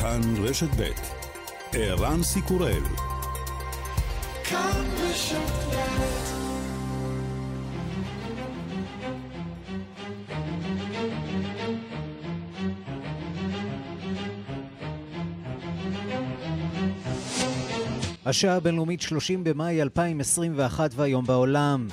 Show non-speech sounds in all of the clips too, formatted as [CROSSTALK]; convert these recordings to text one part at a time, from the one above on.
כאן רשת ב' ערן סיקורל כאן רשת השעה הבינלאומית 30 במאי 2021 והיום בעולם.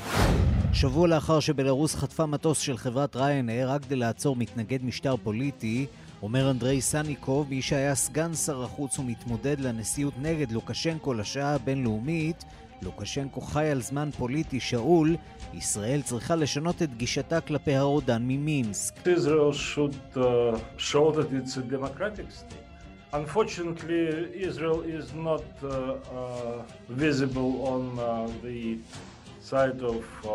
שבוע לאחר שבלרוס חטפה מטוס של חברת ריינר רק כדי לעצור מתנגד משטר פוליטי, אומר אנדרי סניקוב, מי שהיה סגן שר החוץ ומתמודד לנשיאות נגד לוקשנקו לשעה הבינלאומית, לוקשנקו חי על זמן פוליטי שאול, ישראל צריכה לשנות את גישתה כלפי הרודן ממינסק. Unfortunately, Israel is not uh, uh, visible on uh, the side of uh,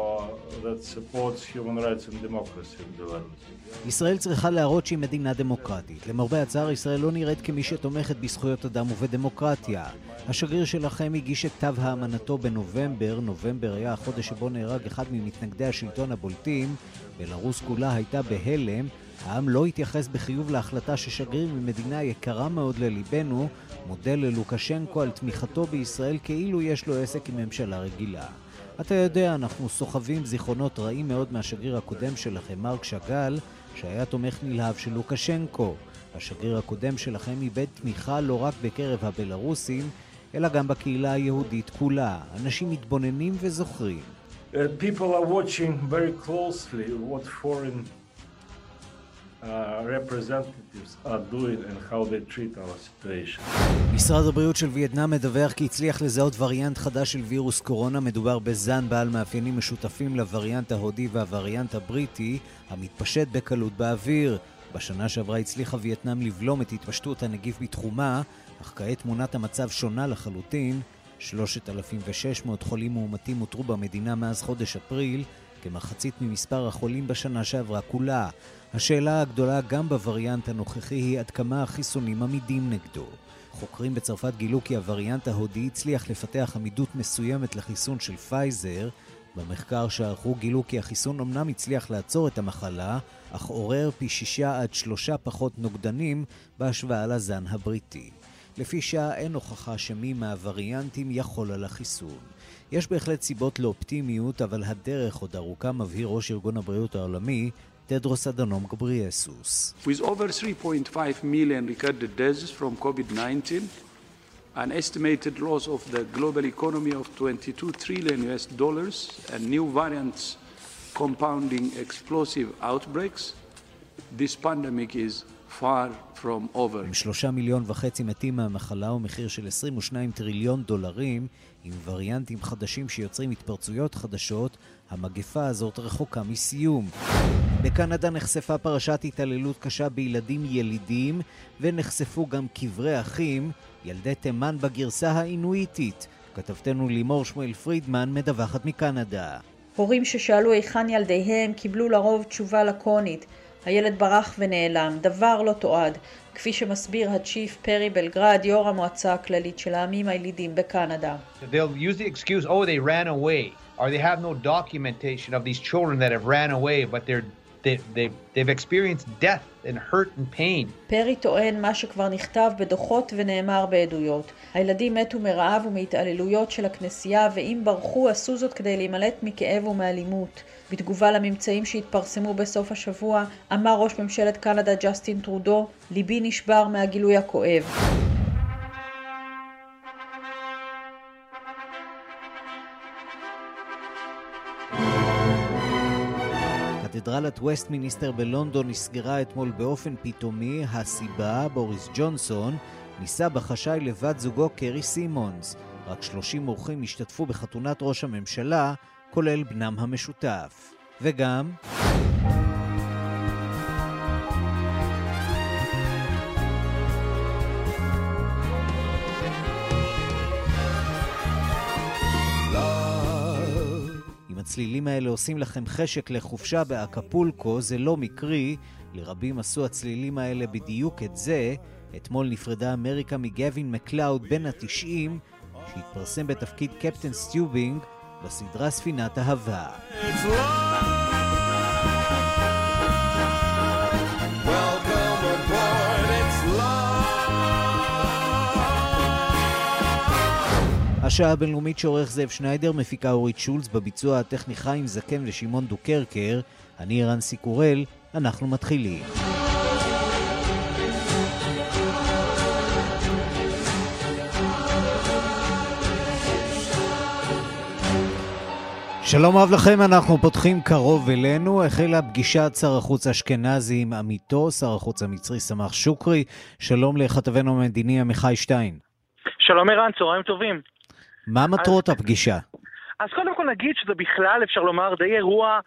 that supports human rights and democracy in Belarus. ישראל צריכה להראות שהיא מדינה דמוקרטית. למרבה הצער, ישראל לא נראית כמי שתומכת בזכויות אדם ובדמוקרטיה. השגריר שלכם הגיש את כתב האמנתו בנובמבר, נובמבר היה החודש שבו נהרג אחד ממתנגדי השלטון הבולטים, בלרוס כולה הייתה בהלם, העם לא התייחס בחיוב להחלטה ששגריר ממדינה יקרה מאוד לליבנו מודה ללוקשנקו על תמיכתו בישראל כאילו יש לו עסק עם ממשלה רגילה. אתה יודע, אנחנו סוחבים זיכרונות רעים מאוד מהשגריר הקודם שלכם, מרק שאגאל, שהיה תומך נלהב של לוקשנקו. השגריר הקודם שלכם איבד תמיכה לא רק בקרב הבלרוסים, אלא גם בקהילה היהודית כולה. אנשים מתבוננים וזוכרים. Uh, people are watching very closely what foreign משרד הבריאות של וייטנאם מדווח כי הצליח לזהות וריאנט חדש של וירוס קורונה. מדובר בזן בעל מאפיינים משותפים לווריאנט ההודי והווריאנט הבריטי, המתפשט בקלות באוויר. בשנה שעברה הצליחה וייטנאם לבלום את התפשטות הנגיף בתחומה, אך כעת תמונת המצב שונה לחלוטין. 3,600 חולים מאומתים אותרו במדינה מאז חודש אפריל, כמחצית ממספר החולים בשנה שעברה כולה. השאלה הגדולה גם בווריאנט הנוכחי היא עד כמה החיסונים עמידים נגדו. חוקרים בצרפת גילו כי הווריאנט ההודי הצליח לפתח עמידות מסוימת לחיסון של פייזר. במחקר שערכו גילו כי החיסון אמנם הצליח לעצור את המחלה, אך עורר פי שישה עד שלושה פחות נוגדנים בהשוואה לזן הבריטי. לפי שעה אין הוכחה שמי מהווריאנטים יכול על החיסון. יש בהחלט סיבות לאופטימיות, אבל הדרך עוד ארוכה, מבהיר ראש ארגון הבריאות העולמי, Tedros Adhanom Ghebreyesus. With over 3.5 million recorded deaths from COVID-19, an estimated loss of the global economy of 22 trillion US dollars, and new variants compounding explosive outbreaks, this pandemic is far from over. עם שלושה מיליון וחצי מתים מהמחלה ומחיר של 22 טריליון דולרים, עם וריאנטים חדשים שיוצרים התפרצויות חדשות, המגפה הזאת רחוקה מסיום. בקנדה נחשפה פרשת התעללות קשה בילדים ילידים, ונחשפו גם קברי אחים, ילדי תימן בגרסה האינואיטית. כתבתנו לימור שמואל פרידמן מדווחת מקנדה. הורים ששאלו היכן ילדיהם קיבלו לרוב תשובה לקונית. הילד ברח ונעלם, דבר לא תועד, כפי שמסביר הצ'יף פרי בלגרד, יו"ר המועצה הכללית של העמים הילידים בקנדה. They'll use the excuse, oh, they ran away, or they have no documentation of these children that have ran away, but they're they, they, they've experienced death and hurt and pain. פרי טוען מה שכבר נכתב בדוחות ונאמר בעדויות. הילדים מתו מרעב ומהתעללויות של הכנסייה, ואם ברחו עשו זאת כדי להימלט מכאב ומאלימות. בתגובה לממצאים שהתפרסמו בסוף השבוע, אמר ראש ממשלת קנדה ג'סטין טרודו, ליבי נשבר מהגילוי הכואב. קתדרלת וסטמיניסטר בלונדון נסגרה אתמול באופן פתאומי. הסיבה, בוריס ג'ונסון, נישא בחשאי לבת זוגו קרי סימונס. רק 30 אורחים השתתפו בחתונת ראש הממשלה, כולל בנם המשותף. וגם... הצלילים האלה עושים לכם חשק לחופשה באקפולקו, זה לא מקרי. לרבים עשו הצלילים האלה בדיוק את זה. אתמול נפרדה אמריקה מגווין מקלאוד בן התשעים, שהתפרסם בתפקיד קפטן סטיובינג בסדרה ספינת אהבה. השעה הבינלאומית שעורך זאב שניידר, מפיקה אורית שולץ, בביצוע הטכני חיים זקן ושמעון דוקרקר, אני רנסי קורל, אנחנו מתחילים. שלום רב לכם, אנחנו פותחים קרוב אלינו. החלה פגישת שר החוץ אשכנזי עם עמיתו, שר החוץ המצרי סמך שוקרי. שלום לכתבנו המדיני עמיחי שטיין. שלום ערן, צהריים טובים. מה מטרות אז, הפגישה? אז קודם כל נגיד שזה בכלל, אפשר לומר, די אירוע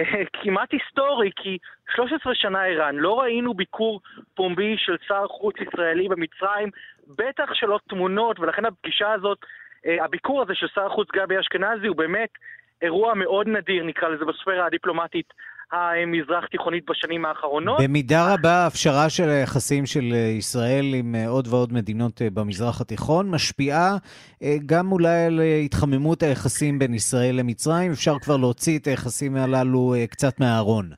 אה, כמעט היסטורי, כי 13 שנה ערן, לא ראינו ביקור פומבי של שר חוץ ישראלי במצרים, בטח שלא תמונות, ולכן הפגישה הזאת, אה, הביקור הזה של שר החוץ גבי אשכנזי הוא באמת אירוע מאוד נדיר, נקרא לזה, בספירה הדיפלומטית המזרח תיכונית בשנים האחרונות. במידה רבה הפשרה של היחסים של ישראל עם עוד ועוד מדינות במזרח התיכון משפיעה אה, גם אולי על התחממות היחסים בין ישראל למצרים. אפשר כבר להוציא את היחסים הללו אה, קצת מהארון.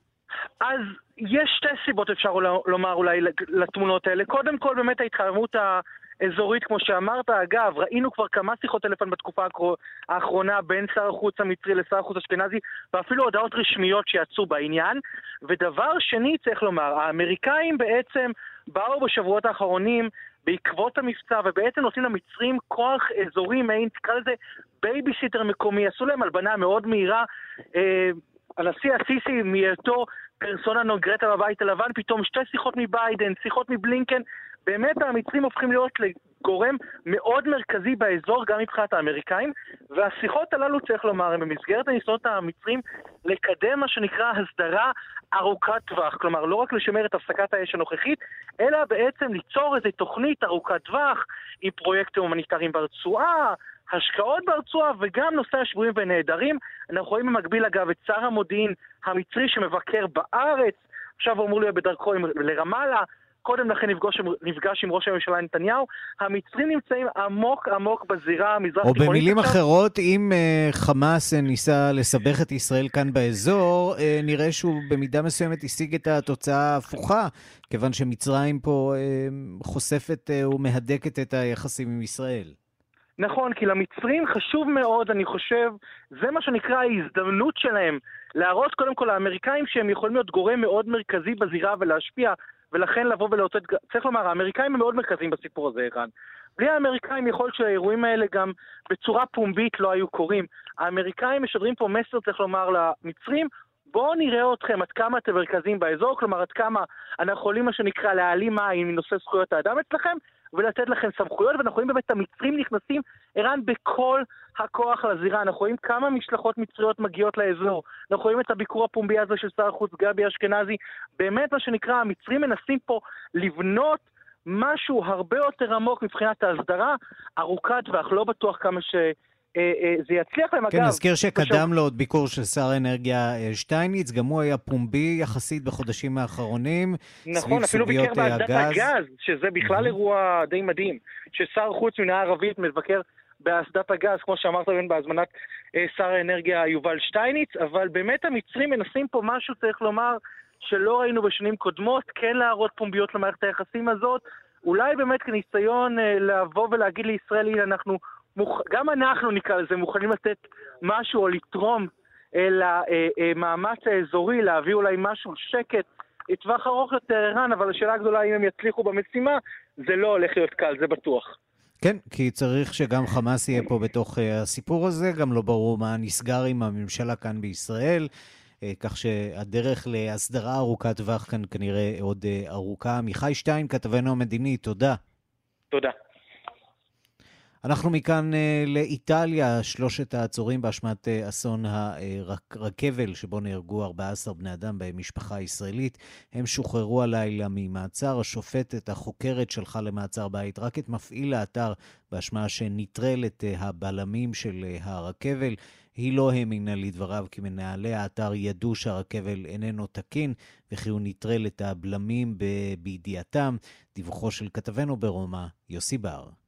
אז יש שתי סיבות, אפשר לומר אולי, לתמונות האלה. קודם כל, באמת ההתחממות אזורית, כמו שאמרת. אגב, ראינו כבר כמה שיחות טלפון בתקופה האחרונה בין שר החוץ המצרי לשר החוץ אשכנזי, ואפילו הודעות רשמיות שיצאו בעניין. ודבר שני, צריך לומר, האמריקאים בעצם באו בשבועות האחרונים בעקבות המבצע, ובעצם נותנים למצרים כוח אזורי מעין, תקרא לזה בייביסיטר מקומי, עשו להם הלבנה מאוד מהירה. אה, הנשיא הסיסי מהיותו פרסונה נון גרטה בבית הלבן, פתאום שתי שיחות מביידן, שיחות מבלינקן, באמת המצרים הופכים להיות לגורם מאוד מרכזי באזור, גם מבחינת האמריקאים, והשיחות הללו, צריך לומר, הם במסגרת הניסיונות המצרים לקדם מה שנקרא הסדרה ארוכת טווח. כלומר, לא רק לשמר את הפסקת האש הנוכחית, אלא בעצם ליצור איזו תוכנית ארוכת טווח עם פרויקטים הומניטריים ברצועה, השקעות ברצועה וגם נושא השבויים ונעדרים. אנחנו רואים במקביל, אגב, את שר המודיעין המצרי שמבקר בארץ, עכשיו הוא אמור להיות בדרכו לרמאללה, קודם לכן נפגוש, נפגש עם ראש הממשלה נתניהו. המצרים נמצאים עמוק עמוק בזירה המזרח-תיכונית. או במילים עכשיו... אחרות, אם uh, חמאס uh, ניסה לסבך את ישראל כאן באזור, uh, נראה שהוא במידה מסוימת השיג את התוצאה ההפוכה, כיוון שמצרים פה uh, חושפת uh, ומהדקת את היחסים עם ישראל. נכון, כי למצרים חשוב מאוד, אני חושב, זה מה שנקרא ההזדמנות שלהם להראות קודם כל לאמריקאים שהם יכולים להיות גורם מאוד מרכזי בזירה ולהשפיע ולכן לבוא ולאותת, צריך לומר, האמריקאים הם מאוד מרכזיים בסיפור הזה, ערן. בלי האמריקאים יכול להיות שהאירועים האלה גם בצורה פומבית לא היו קורים. האמריקאים משדרים פה מסר, צריך לומר, למצרים, בואו נראה אתכם עד כמה אתם מרכזיים באזור, כלומר עד כמה אנחנו יכולים מה שנקרא להעלים מים מנושא זכויות האדם אצלכם, ולתת לכם סמכויות, ואנחנו רואים באמת את המצרים נכנסים, ערן, בכל הכוח לזירה. אנחנו רואים כמה משלחות מצריות מגיעות לאזור. אנחנו רואים את הביקור הפומבי הזה של שר החוץ גבי אשכנזי. באמת, מה שנקרא, המצרים מנסים פה לבנות משהו הרבה יותר עמוק מבחינת ההסדרה, ארוכת טווח, לא בטוח כמה ש... אה, אה, זה יצליח להם, כן, אגב... כן, נזכיר שקדם בשב... לו עוד ביקור של שר האנרגיה אה, שטייניץ, גם הוא היה פומבי יחסית בחודשים האחרונים, נכון, אפילו ביקר באסדת הגז, שזה בכלל mm-hmm. אירוע די מדהים, ששר חוץ מן הערבית מבקר באסדת הגז, כמו שאמרת בהזמנת שר האנרגיה יובל שטייניץ, אבל באמת המצרים מנסים פה משהו, צריך לומר, שלא ראינו בשנים קודמות, כן להראות פומביות למערכת היחסים הזאת, אולי באמת כניסיון לבוא ולהגיד לישראל, הנה אנחנו גם אנחנו נקרא לזה מוכנים לתת משהו או לתרום למאמץ האזורי, להביא אולי משהו, שקט, לטווח ארוך יותר ערן, אבל השאלה הגדולה אם הם יצליחו במשימה, זה לא הולך להיות קל, זה בטוח. כן, כי צריך שגם חמאס יהיה פה בתוך uh, הסיפור הזה, גם לא ברור מה נסגר עם הממשלה כאן בישראל, כך שהדרך להסדרה ארוכת טווח כאן כנראה עוד ארוכה. עמיחי שטיין, כתבנו המדיני, תודה. תודה. אנחנו מכאן uh, לאיטליה, שלושת העצורים באשמת uh, אסון הרכבל, שבו נהרגו 14 בני אדם במשפחה ישראלית. הם שוחררו הלילה ממעצר. השופטת החוקרת שלחה למעצר בית רק את מפעיל האתר באשמה שנטרל את uh, הבלמים של uh, הרכבל. היא לא האמינה לדבריו כי מנהלי האתר ידעו שהרכבל איננו תקין וכי הוא נטרל את הבלמים בידיעתם. דיווחו של כתבנו ברומא, יוסי בר.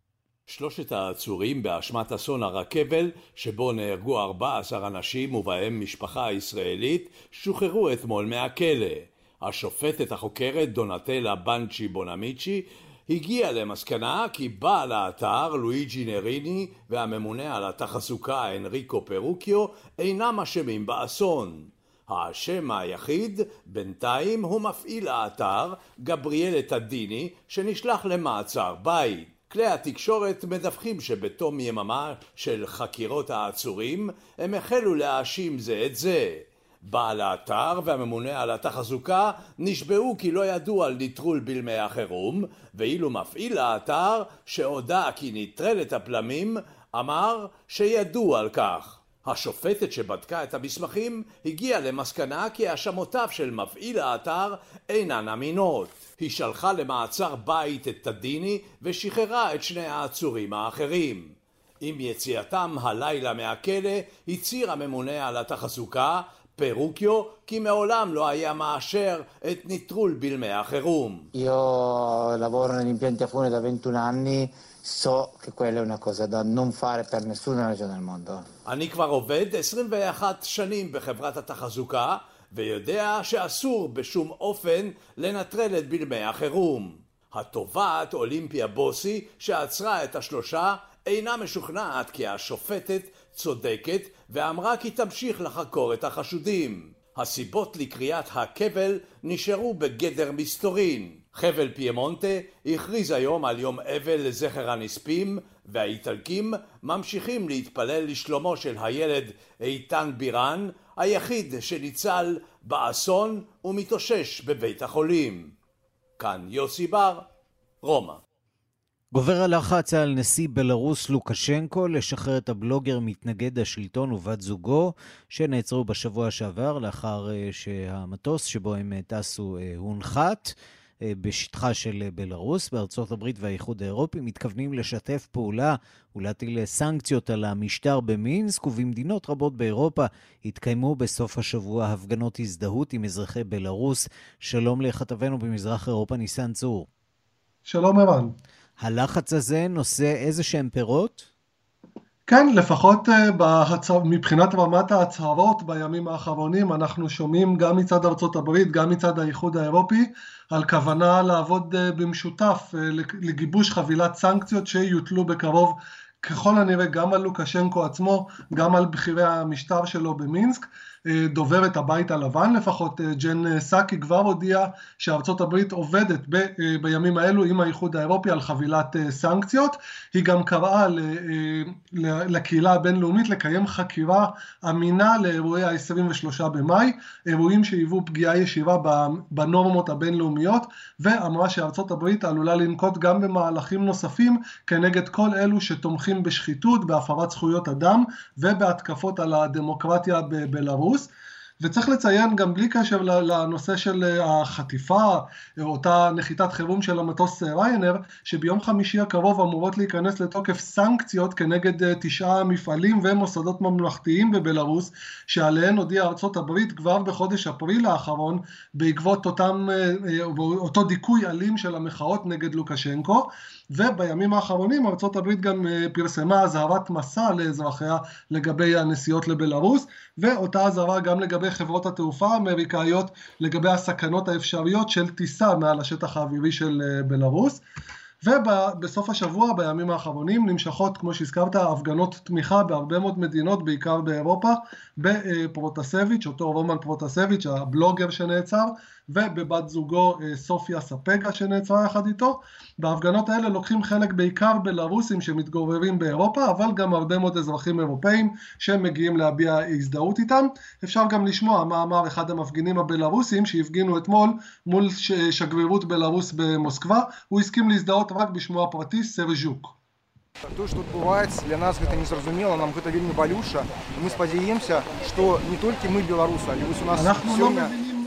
שלושת העצורים באשמת אסון הרכבל, שבו נהרגו 14 אנשים ובהם משפחה ישראלית, שוחררו אתמול מהכלא. השופטת החוקרת דונטלה בנצ'י בונמיצ'י הגיע למסקנה כי בעל האתר לואיג'י נריני והממונה על התחזוקה אנריקו פרוקיו אינם אשמים באסון. האשם היחיד בינתיים הוא מפעיל האתר גבריאלה טדיני שנשלח למעצר בית. כלי התקשורת מדווחים שבתום יממה של חקירות העצורים הם החלו להאשים זה את זה. בעל האתר והממונה על התחזוקה נשבעו כי לא ידעו על נטרול בלמי החירום, ואילו מפעיל האתר, שהודה כי נטרל את הפלמים, אמר שידעו על כך. השופטת שבדקה את המסמכים הגיעה למסקנה כי האשמותיו של מפעיל האתר אינן אמינות. היא שלחה למעצר בית את טדיני ושחררה את שני העצורים האחרים. עם יציאתם הלילה מהכלא הצהיר הממונה על התחזוקה פרוקיו כי מעולם לא היה מאשר את נטרול בלמי החירום. Io lavoro negli impianti a fune da 21 anni, so che quella è una cosa da non fare per nessuna ragione al mondo. אני כבר עובד 21 שנים בחברת התחזוקה ויודע שאסור בשום אופן לנטרל את בלמי החירום. התובעת אולימפיה בוסי שעצרה את השלושה אינה משוכנעת כי השופטת צודקת ואמרה כי תמשיך לחקור את החשודים. הסיבות לקריאת הכבל נשארו בגדר מסתורין. חבל פיימונטה הכריז היום על יום אבל לזכר הנספים והאיטלקים ממשיכים להתפלל לשלומו של הילד איתן בירן היחיד שניצל באסון ומתאושש בבית החולים. כאן יוסי בר, רומא. גובר הלחץ על נשיא בלרוס לוקשנקו לשחרר את הבלוגר מתנגד השלטון ובת זוגו שנעצרו בשבוע שעבר לאחר אה, שהמטוס שבו הם אה, טסו אה, הונחת. בשטחה של בלרוס, בארצות הברית והאיחוד האירופי, מתכוונים לשתף פעולה ולהטיל סנקציות על המשטר במינסק, ובמדינות רבות באירופה התקיימו בסוף השבוע הפגנות הזדהות עם אזרחי בלרוס. שלום לכתבנו במזרח אירופה, ניסן צור. שלום ערן. הלחץ הזה נושא איזה שהם פירות? כן, לפחות uh, בהצ... מבחינת רמת ההצהרות בימים האחרונים אנחנו שומעים גם מצד ארצות הברית, גם מצד האיחוד האירופי, על כוונה לעבוד uh, במשותף uh, לגיבוש חבילת סנקציות שיוטלו בקרוב ככל הנראה גם על לוקשנקו עצמו, גם על בכירי המשטר שלו במינסק. אה, דוברת הבית הלבן לפחות, אה, ג'ן אה, סאקי כבר הודיעה שארצות הברית עובדת ב, בימים האלו עם האיחוד האירופי על חבילת סנקציות. היא גם קראה לקהילה הבינלאומית לקיים חקירה אמינה לאירועי ה-23 במאי, אירועים שהיוו פגיעה ישירה בנורמות הבינלאומיות, ואמרה שארצות הברית עלולה לנקוט גם במהלכים נוספים כנגד כל אלו שתומכים בשחיתות, בהפרת זכויות אדם ובהתקפות על הדמוקרטיה בבלארוס. בבלארוס, וצריך לציין גם בלי קשר לנושא של אה, החטיפה, אותה נחיתת חירום של המטוס אה, ריינר, שביום חמישי הקרוב אמורות להיכנס לתוקף סנקציות כנגד אה, תשעה מפעלים ומוסדות ממלכתיים בבלארוס, שעליהן הודיעה ארצות הברית כבר בחודש אפריל האחרון, בעקבות אותם, אותו דיכוי אלים של המחאות נגד לוקשנקו. ובימים האחרונים ארצות הברית גם אה, פרסמה אזהרת מסע לאזרחיה לגבי הנסיעות לבלארוס, ואותה אזהרה גם לגבי חברות התעופה האמריקאיות לגבי הסכנות האפשריות של טיסה מעל השטח האווירי של אה, בלארוס. ובסוף השבוע, בימים האחרונים, נמשכות, כמו שהזכרת, הפגנות תמיכה בהרבה מאוד מדינות, בעיקר באירופה, בפרוטסביץ', אותו רומן פרוטסביץ', הבלוגר שנעצר, ובבת זוגו אה, סופיה ספגה שנעצרה יחד איתו. בהפגנות האלה לוקחים חלק בעיקר בלרוסים שמתגוררים באירופה, אבל גם הרבה מאוד אזרחים אירופאים שמגיעים להביע הזדהות איתם. אפשר גם לשמוע מה אמר אחד המפגינים הבלרוסים שהפגינו אתמול מול שגרירות בלרוס במוסקבה, הוא הסכים להזדהות רק בשמו הפרטי סרז'וק. То, что адбываецца для нас гэта незразумела нам гэта вельмі балюша мы спадзяемся што не толькі мы беларусы але вось у нас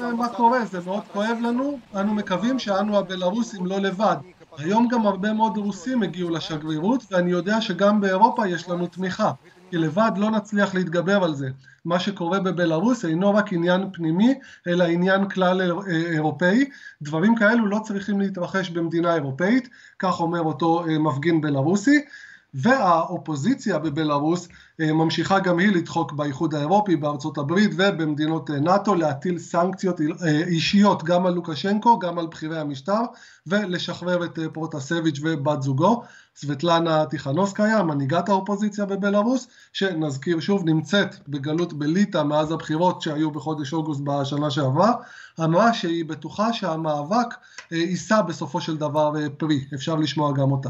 אה, מה קורה, זה מאוד כואב לנו, אנו מקווים שאנו הבלארוסים לא לבד. היום גם הרבה מאוד רוסים הגיעו לשגרירות, ואני יודע שגם באירופה יש לנו תמיכה, כי לבד לא נצליח להתגבר על זה. מה שקורה בבלארוס אינו רק עניין פנימי, אלא עניין כלל אה, אירופאי. דברים כאלו לא צריכים להתרחש במדינה אירופאית, כך אומר אותו אה, מפגין בלארוסי, והאופוזיציה בבלארוס אה, ממשיכה גם היא לדחוק באיחוד האירופי, בארצות הברית ובמדינות אה, נאט"ו להטיל סנקציות אה, אישיות גם על לוקשנקו, גם על בכירי המשטר ולשחרר את פרוטסביץ' ובת זוגו, סבטלנה טיכנובסקיה, מנהיגת האופוזיציה בבלארוס, שנזכיר שוב נמצאת בגלות בליטא מאז הבחירות שהיו בחודש אוגוסט בשנה שעברה, אמרה שהיא בטוחה שהמאבק יישא בסופו של דבר פרי, אפשר לשמוע גם אותה.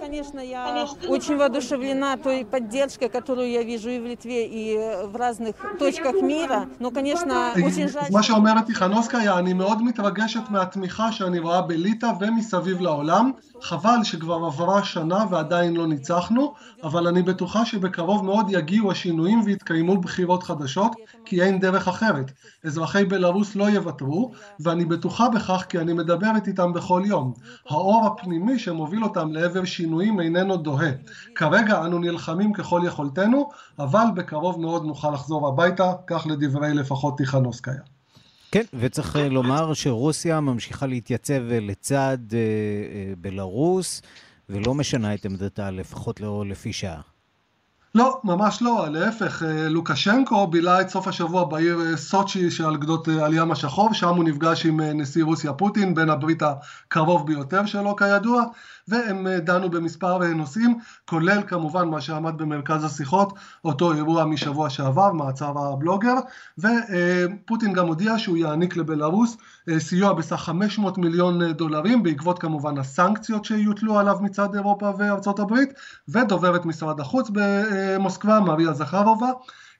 Конечно, я очень воодушевлена той поддержкой, которую я вижу и в Литве, и в разных точках мира. Но, конечно, очень жаль... מה שאומרת טיכנוסקיה, אני מאוד מתרגשת מהתמיכה שאני רואה בליטא ומסביב לעולם. חבל שכבר עברה שנה ועדיין לא ניצחנו, אבל אני בטוחה שבקרוב מאוד יגיעו השינויים ויתקיימו בחירות חדשות, כי אין דרך אחרת. אזרחי בלרוס לא יוותרו, ואני בטוחה בכך כי אני מדברת איתם בכל יום. האור הפנימי שמוביל אותם לעבר שינויים איננו דוהה. כרגע אנו נלחמים ככל יכולתנו, אבל בקרוב מאוד נוכל לחזור הביתה, כך לדברי לפחות טיכנוסקיה. כן, וצריך אה, לומר שרוסיה ממשיכה להתייצב לצד אה, אה, בלרוס, ולא משנה את עמדתה, לפחות לא לפי שעה. לא, ממש לא, להפך, לוקשנקו בילה את סוף השבוע בעיר סוצ'י שעל גדות על ים השחור, שם הוא נפגש עם נשיא רוסיה פוטין, בן הברית הקרוב ביותר שלו כידוע, והם אה, דנו במספר אה, נושאים, כולל כמובן מה שעמד במרכז השיחות, אותו אירוע משבוע שעבר, מעצר הבלוגר, ופוטין גם הודיע שהוא יעניק לבלארוס אה, סיוע בסך 500 מיליון דולרים, בעקבות כמובן הסנקציות שיוטלו עליו מצד אירופה וארצות הברית, ודוברת משרד החוץ במוסקבה, מריה זכרובה,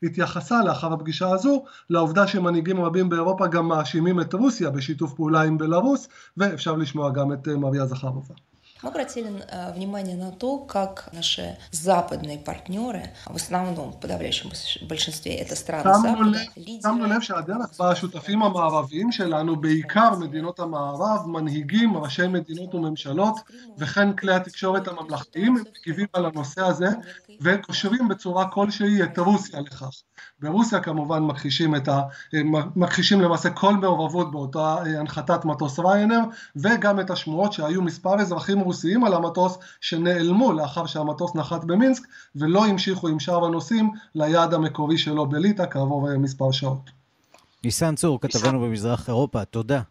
התייחסה לאחר הפגישה הזו לעובדה שמנהיגים רבים באירופה גם מאשימים את רוסיה בשיתוף פעולה עם בלארוס ואפשר לשמוע גם את מריה זכרובה. Мы обратили э, внимание на то, как наши западные партнеры, в основном, в подавляющем большинстве это страны Запада, שמנו לב שהדרך בה השותפים המערביים שלנו, בעיקר מדינות המערב, מנהיגים, ראשי מדינות וממשלות, וכן כלי התקשורת הממלכתיים, הם מגיבים על הנושא הזה וקושרים בצורה כלשהי את רוסיה לכך. ברוסיה כמובן מכחישים, ה, מכחישים למעשה כל מעורבות באותה הנחתת מטוס ריינר וגם את השמועות שהיו מספר אזרחים רוסיים על המטוס שנעלמו לאחר שהמטוס נחת במינסק ולא המשיכו עם שאר הנוסעים ליעד המקורי שלו בליטא כעבור מספר שעות. ניסן צור, כתבנו במזרח אירופה, תודה.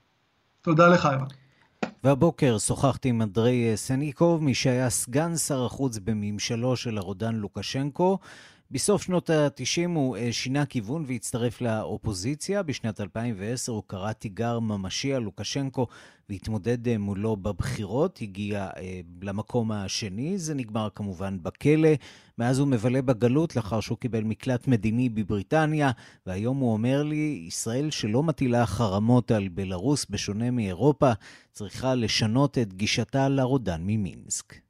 תודה לך, אימן. והבוקר שוחחתי עם אנדרי סניקוב, מי שהיה סגן שר החוץ בממשלו של הרודן לוקשנקו. בסוף שנות ה-90 הוא אה, שינה כיוון והצטרף לאופוזיציה. בשנת 2010 הוא קרא תיגר ממשי על לוקשנקו והתמודד אה, מולו בבחירות. הגיע אה, למקום השני, זה נגמר כמובן בכלא. מאז הוא מבלה בגלות לאחר שהוא קיבל מקלט מדיני בבריטניה, והיום הוא אומר לי, ישראל שלא מטילה חרמות על בלרוס בשונה מאירופה, צריכה לשנות את גישתה לרודן ממינסק.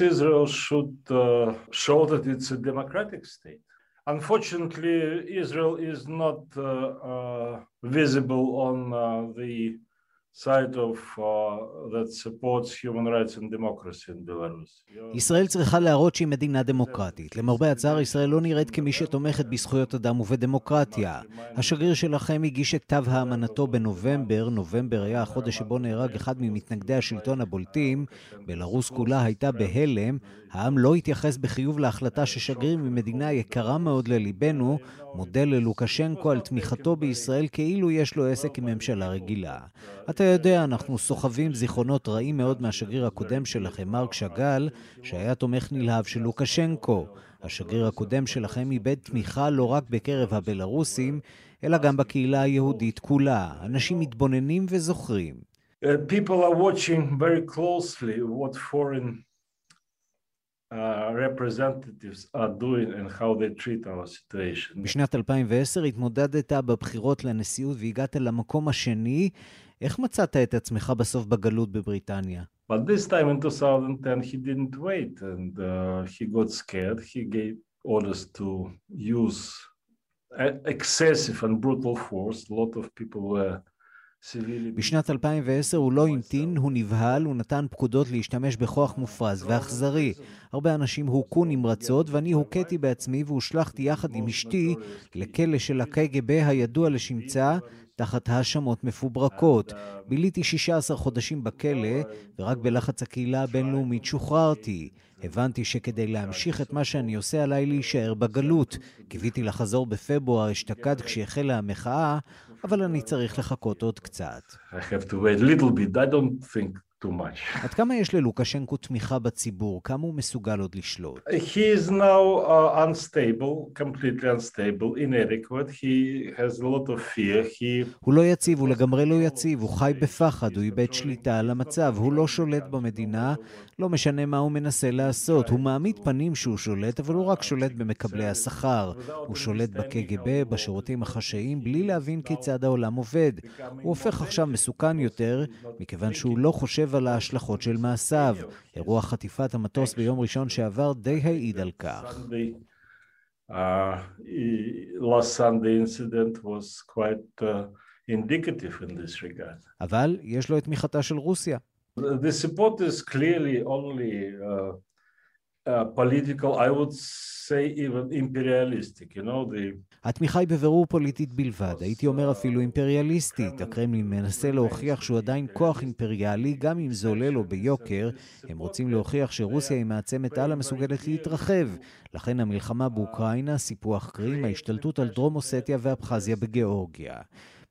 Israel should uh, show that it's a democratic state. Unfortunately, Israel is not uh, uh, visible on uh, the side of uh, that supports human rights and democracy in Belarus. ישראל צריכה להראות שהיא מדינה דמוקרטית. למרבה הצער, ישראל לא נראית כמי שתומכת בזכויות אדם ובדמוקרטיה. השגריר שלכם הגיש את כתב האמנתו בנובמבר. נובמבר היה החודש שבו נהרג אחד ממתנגדי השלטון הבולטים. בלרוס כולה הייתה בהלם. העם לא התייחס בחיוב להחלטה ששגריר ממדינה יקרה מאוד לליבנו מודה ללוקשנקו על תמיכתו בישראל כאילו יש לו עסק עם ממשלה רגילה. אתה יודע, אנחנו סוחבים זיכרונות רעים מאוד מהשגריר הקודם שלכם, מרק שאגאל, שהיה תומך נלהב של לוקשנקו. השגריר הקודם שלכם איבד תמיכה לא רק בקרב הבלרוסים, אלא גם בקהילה היהודית כולה. אנשים מתבוננים וזוכרים. Uh, people are watching very closely what foreign בשנת 2010 התמודדת בבחירות לנשיאות והגעת למקום השני. איך מצאת את עצמך בסוף בגלות בבריטניה? But this time in 2010 he didn't wait and uh, he got scared. He gave orders to use excessive and brutal force. A lot of people were בשנת 2010 הוא לא המתין, הוא נבהל, הוא נתן פקודות להשתמש בכוח מופרז ואכזרי. הרבה אנשים הוכו נמרצות, ואני הוכיתי בעצמי והושלכתי יחד עם אשתי לכלא של הקג"ב הידוע לשמצה תחת האשמות מפוברקות. ביליתי 16 חודשים בכלא, ורק בלחץ הקהילה הבינלאומית שוחררתי. הבנתי שכדי להמשיך את מה שאני עושה עליי להישאר בגלות. קיוויתי לחזור בפברואר אשתקד כשהחלה המחאה, אבל אני צריך לחכות עוד קצת. I have to wait a little bit. I don't think too much. [LAUGHS] עד כמה יש ללוקשנקו תמיכה בציבור? כמה הוא מסוגל עוד לשלוט? He is now uh, unstable, completely unstable, inadequate. He has a lot of fear. He... הוא לא יציב, הוא לגמרי לא יציב, הוא חי בפחד, הוא איבד שליטה על המצב, הוא לא שולט במדינה, לא משנה מה הוא מנסה לעשות. הוא מעמיד פנים שהוא שולט, אבל הוא רק שולט במקבלי השכר. הוא שולט בקג"ב, בשירותים החשאיים, בלי להבין כיצד העולם עובד. הוא הופך עכשיו מסוכן יותר, מכיוון שהוא לא חושב על ההשלכות של מעשיו. אירוע חטיפת המטוס ביום ראשון שעבר די העיד על כך. Uh, uh. אבל יש לו את תמיכתה של רוסיה. The support is clearly only uh, uh, political, I would say even imperialistic, you know, the... התמיכה היא בבירור פוליטית בלבד, הייתי אומר אפילו אימפריאליסטית. הקרמלין מנסה להוכיח שהוא עדיין כוח אימפריאלי, גם אם זה עולה לו ביוקר. הם רוצים להוכיח שרוסיה היא מעצמת על המסוגלת להתרחב. לכן המלחמה באוקראינה, סיפוח קרים, ההשתלטות על דרום אוסטיה ואבחזיה בגיאורגיה.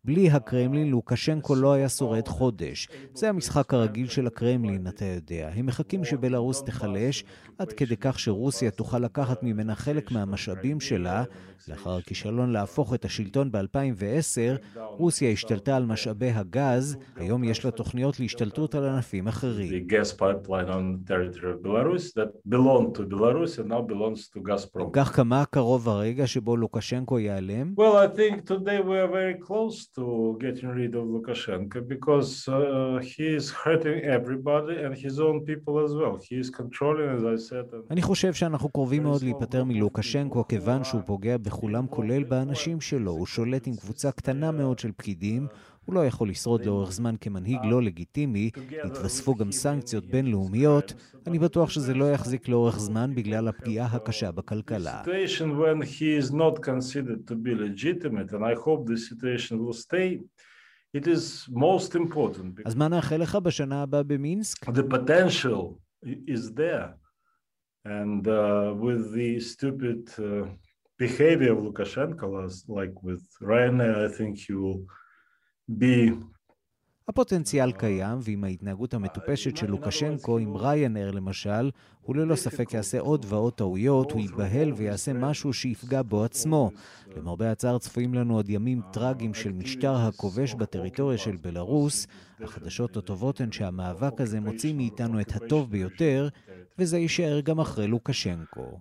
בלי הקרמלין, לוקשנקו לא היה שורד חודש. זה המשחק הרגיל של הקרמלין, אתה יודע. הם מחכים שבלארוס תיחלש, עד כדי כך שרוסיה תוכל לקחת ממנה חלק מהמשאבים שלה. לאחר הכישלון להפוך את השלטון ב-2010, רוסיה השתלטה על משאבי הגז, היום יש לה תוכניות להשתלטות על ענפים אחרים. כך כמה קרוב הרגע שבו לוקשנקו ייעלם? Well, I think today we are very close to getting rid of Lukashenko because uh, he is hurting everybody and his own people as well. He is controlling, as I said. And... אני חושב שאנחנו קרובים מאוד להיפטר מלוקשנקו כיוון שהוא פוגע בכולם כולל באנשים שלו. הוא שולט עם קבוצה קטנה מאוד של פקידים. הוא לא יכול לשרוד לאורך זמן כמנהיג לא לגיטימי, התווספו גם סנקציות בינלאומיות, אני בטוח שזה לא יחזיק לאורך זמן בגלל הפגיעה הקשה בכלכלה. אז מה נאחל לך בשנה הבאה במינסק? The potential is there. And uh, with the stupid uh, behavior of Lukashenko, like with Ryanair, I think he will be הפוטנציאל קיים, ועם ההתנהגות המטופשת של לוקשנקו, עם ריינר למשל, הוא ללא ספק יעשה עוד ועוד טעויות, הוא ייבהל ויעשה משהו שיפגע בו עצמו. למרבה הצער צפויים לנו עוד ימים טרגיים של משטר הכובש בטריטוריה של בלארוס. החדשות הטובות הן שהמאבק הזה מוציא מאיתנו את הטוב ביותר, וזה יישאר גם אחרי לוקשנקו.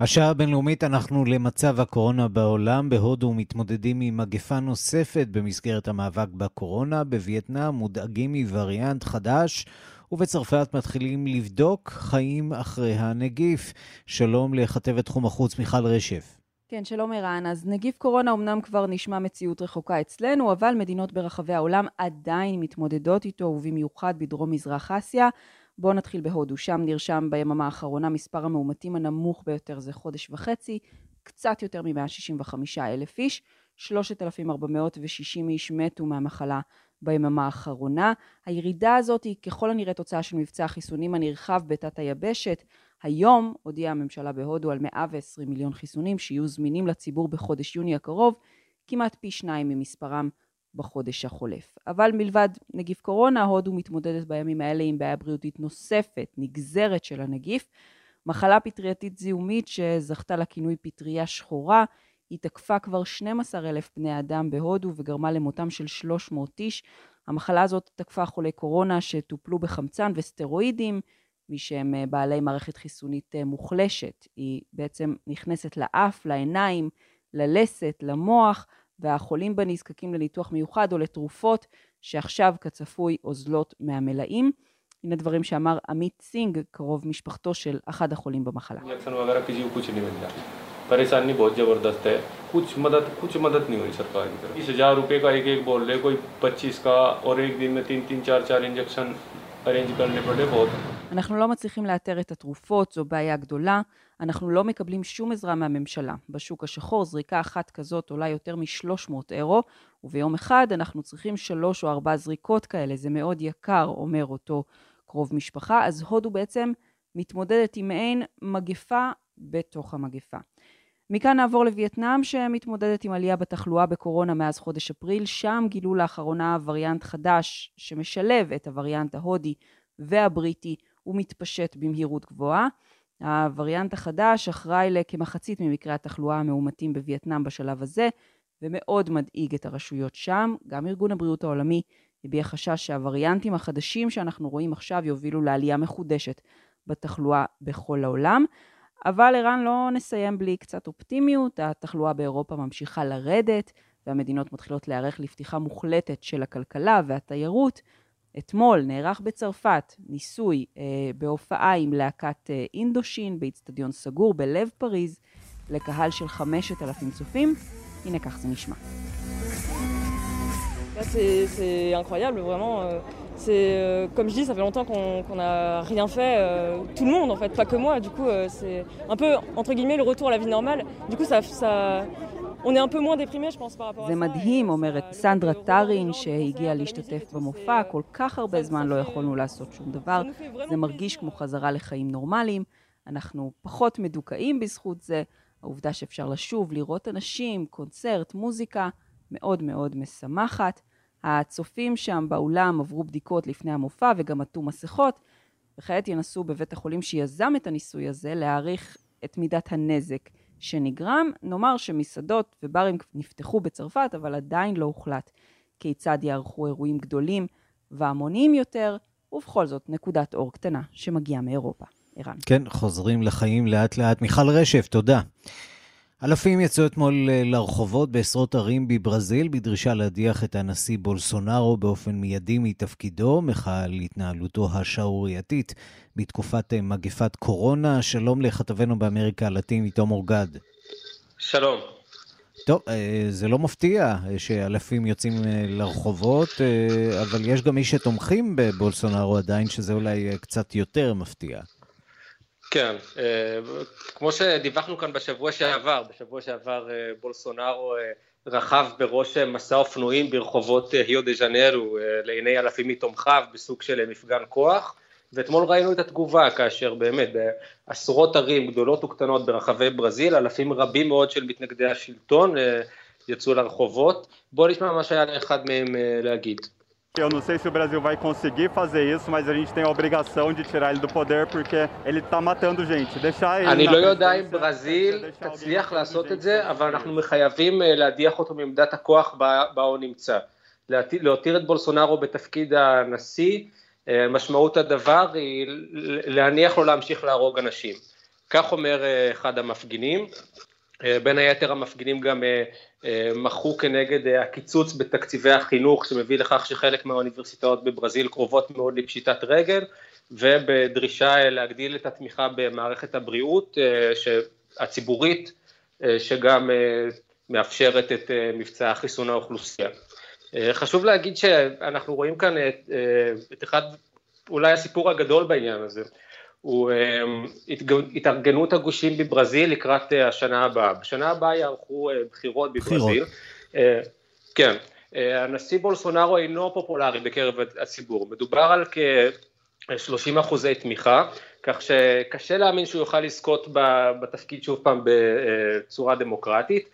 השעה הבינלאומית אנחנו למצב הקורונה בעולם. בהודו מתמודדים עם מגפה נוספת במסגרת המאבק בקורונה. בווייטנאם מודאגים מווריאנט חדש. ובצרפת מתחילים לבדוק חיים אחרי הנגיף. שלום לכתבת תחום החוץ מיכל רשף. כן, שלום ערן. אז נגיף קורונה אמנם כבר נשמע מציאות רחוקה אצלנו, אבל מדינות ברחבי העולם עדיין מתמודדות איתו, ובמיוחד בדרום-מזרח אסיה. בואו נתחיל בהודו. שם נרשם ביממה האחרונה מספר המאומתים הנמוך ביותר זה חודש וחצי, קצת יותר מ-165 אלף איש, 3,460 איש מתו מהמחלה ביממה האחרונה. הירידה הזאת היא ככל הנראה תוצאה של מבצע החיסונים הנרחב בתת היבשת. היום הודיעה הממשלה בהודו על 120 מיליון חיסונים שיהיו זמינים לציבור בחודש יוני הקרוב, כמעט פי שניים ממספרם בחודש החולף. אבל מלבד נגיף קורונה, הודו מתמודדת בימים האלה עם בעיה בריאותית נוספת, נגזרת של הנגיף, מחלה פטרייתית זיהומית שזכתה לכינוי פטריה שחורה, היא תקפה כבר 12 אלף בני אדם בהודו וגרמה למותם של 300 איש. המחלה הזאת תקפה חולי קורונה שטופלו בחמצן וסטרואידים, מי שהם אה, בעלי מערכת חיסונית אה, מוחלשת. היא בעצם נכנסת לאף, לעיניים, ללסת, למוח, והחולים בה נזקקים לניתוח מיוחד או לתרופות שעכשיו כצפוי אוזלות מהמלאים. הנה דברים שאמר עמית סינג, קרוב משפחתו של אחד החולים במחלה. परेशानी बहुत ज़बरदस्त है कुछ मदद कुछ मदद नहीं हुई सरकार की तरफ बीस हज़ार रुपये का एक एक बोल रहे कोई पच्चीस का और एक दिन में तीन तीन चार चार injection אנחנו לא מצליחים לאתר את התרופות, זו בעיה גדולה. אנחנו לא מקבלים שום עזרה מהממשלה. בשוק השחור זריקה אחת כזאת עולה יותר מ-300 אירו, וביום אחד אנחנו צריכים שלוש או ארבע זריקות כאלה, זה מאוד יקר, אומר אותו קרוב משפחה. אז הודו בעצם מתמודדת עם מעין מגפה בתוך המגפה. מכאן נעבור לווייטנאם שמתמודדת עם עלייה בתחלואה בקורונה מאז חודש אפריל. שם גילו לאחרונה וריאנט חדש שמשלב את הווריאנט ההודי והבריטי ומתפשט במהירות גבוהה. הווריאנט החדש אחראי לכמחצית ממקרי התחלואה המאומתים בווייטנאם בשלב הזה, ומאוד מדאיג את הרשויות שם. גם ארגון הבריאות העולמי הביע חשש שהווריאנטים החדשים שאנחנו רואים עכשיו יובילו לעלייה מחודשת בתחלואה בכל העולם. אבל ערן לא נסיים בלי קצת אופטימיות, התחלואה באירופה ממשיכה לרדת והמדינות מתחילות להיערך לפתיחה מוחלטת של הכלכלה והתיירות. אתמול נערך בצרפת ניסוי אה, בהופעה עם להקת אה, אינדושין באיצטדיון סגור בלב פריז לקהל של 5,000 צופים. הנה כך זה נשמע. C'est incroyable, vraiment. Euh, C'est, euh, comme je dis, ça fait longtemps qu'on n'a rien fait, euh, tout le monde en fait, pas que moi. Du coup, euh, c'est un peu, entre guillemets, le retour à la vie normale. Du coup, ça, ça, on est un peu moins déprimé, je pense, par rapport à ça. זה מדהים, אומרת סנדרה טארין, שהגיעה להשתתף במופע, כל כך הרבה זמן לא יכולנו לעשות שום דבר. זה מרגיש כמו חזרה לחיים נורמליים. אנחנו פחות מדוכאים בזכות זה. העובדה שאפשר לשוב, לראות אנשים, קונצרט, מוזיקה, מאוד מאוד משמחת. הצופים שם באולם עברו בדיקות לפני המופע וגם עטו מסכות, וכעת ינסו בבית החולים שיזם את הניסוי הזה להעריך את מידת הנזק שנגרם. נאמר שמסעדות וברים נפתחו בצרפת, אבל עדיין לא הוחלט כיצד יערכו אירועים גדולים והמוניים יותר, ובכל זאת נקודת אור קטנה שמגיעה מאירופה. ערן. כן, חוזרים לחיים לאט לאט. מיכל רשף, תודה. אלפים יצאו אתמול אה, לרחובות בעשרות ערים בברזיל בדרישה להדיח את הנשיא בולסונארו באופן מיידי מתפקידו, מחאה על התנהלותו השערורייתית בתקופת אה, מגפת קורונה. שלום לכתבנו באמריקה הלטינית, תום אורגד. שלום. טוב, אה, זה לא מפתיע שאלפים יוצאים לרחובות, אבל יש גם מי שתומכים בבולסונארו עדיין, שזה אולי קצת יותר מפתיע. כן, אה, כמו שדיווחנו כאן בשבוע שעבר, בשבוע שעבר אה, בולסונארו אה, רכב בראש מסע אופנועים ברחובות היו דה ז'נרו לעיני אלפים מתומכיו בסוג של מפגן כוח, ואתמול ראינו את התגובה כאשר באמת בעשרות ערים גדולות וקטנות ברחבי ברזיל, אלפים רבים מאוד של מתנגדי השלטון יצאו לרחובות. בואו נשמע מה שהיה לאחד מהם להגיד. Eu não sei se o Brasil vai conseguir fazer isso, mas a gente tem a obrigação de tirar ele do poder porque ele está matando gente. deixar ele... אני לא יודע אם ברזיל תצליח לעשות את זה, אבל אנחנו מחייבים להדיח אותו מעמדת הכוח בה הוא נמצא. להותיר את בולסונארו בתפקיד הנשיא, משמעות הדבר היא להניח לו להמשיך להרוג אנשים. כך אומר אחד המפגינים. בין היתר המפגינים גם מחו כנגד הקיצוץ בתקציבי החינוך שמביא לכך שחלק מהאוניברסיטאות בברזיל קרובות מאוד לפשיטת רגל ובדרישה להגדיל את התמיכה במערכת הבריאות הציבורית שגם מאפשרת את מבצע חיסון האוכלוסייה. חשוב להגיד שאנחנו רואים כאן את, את אחד אולי הסיפור הגדול בעניין הזה הוא אמ, התארגנות הגושים בברזיל לקראת אה, השנה הבאה. בשנה הבאה יערכו אה, בחירות בברזיל. בחירות. כן. הנשיא בולסונארו אינו פופולרי בקרב הציבור. מדובר על כ-30 אחוזי תמיכה, כך שקשה להאמין שהוא יוכל לזכות בתפקיד שוב פעם בצורה דמוקרטית.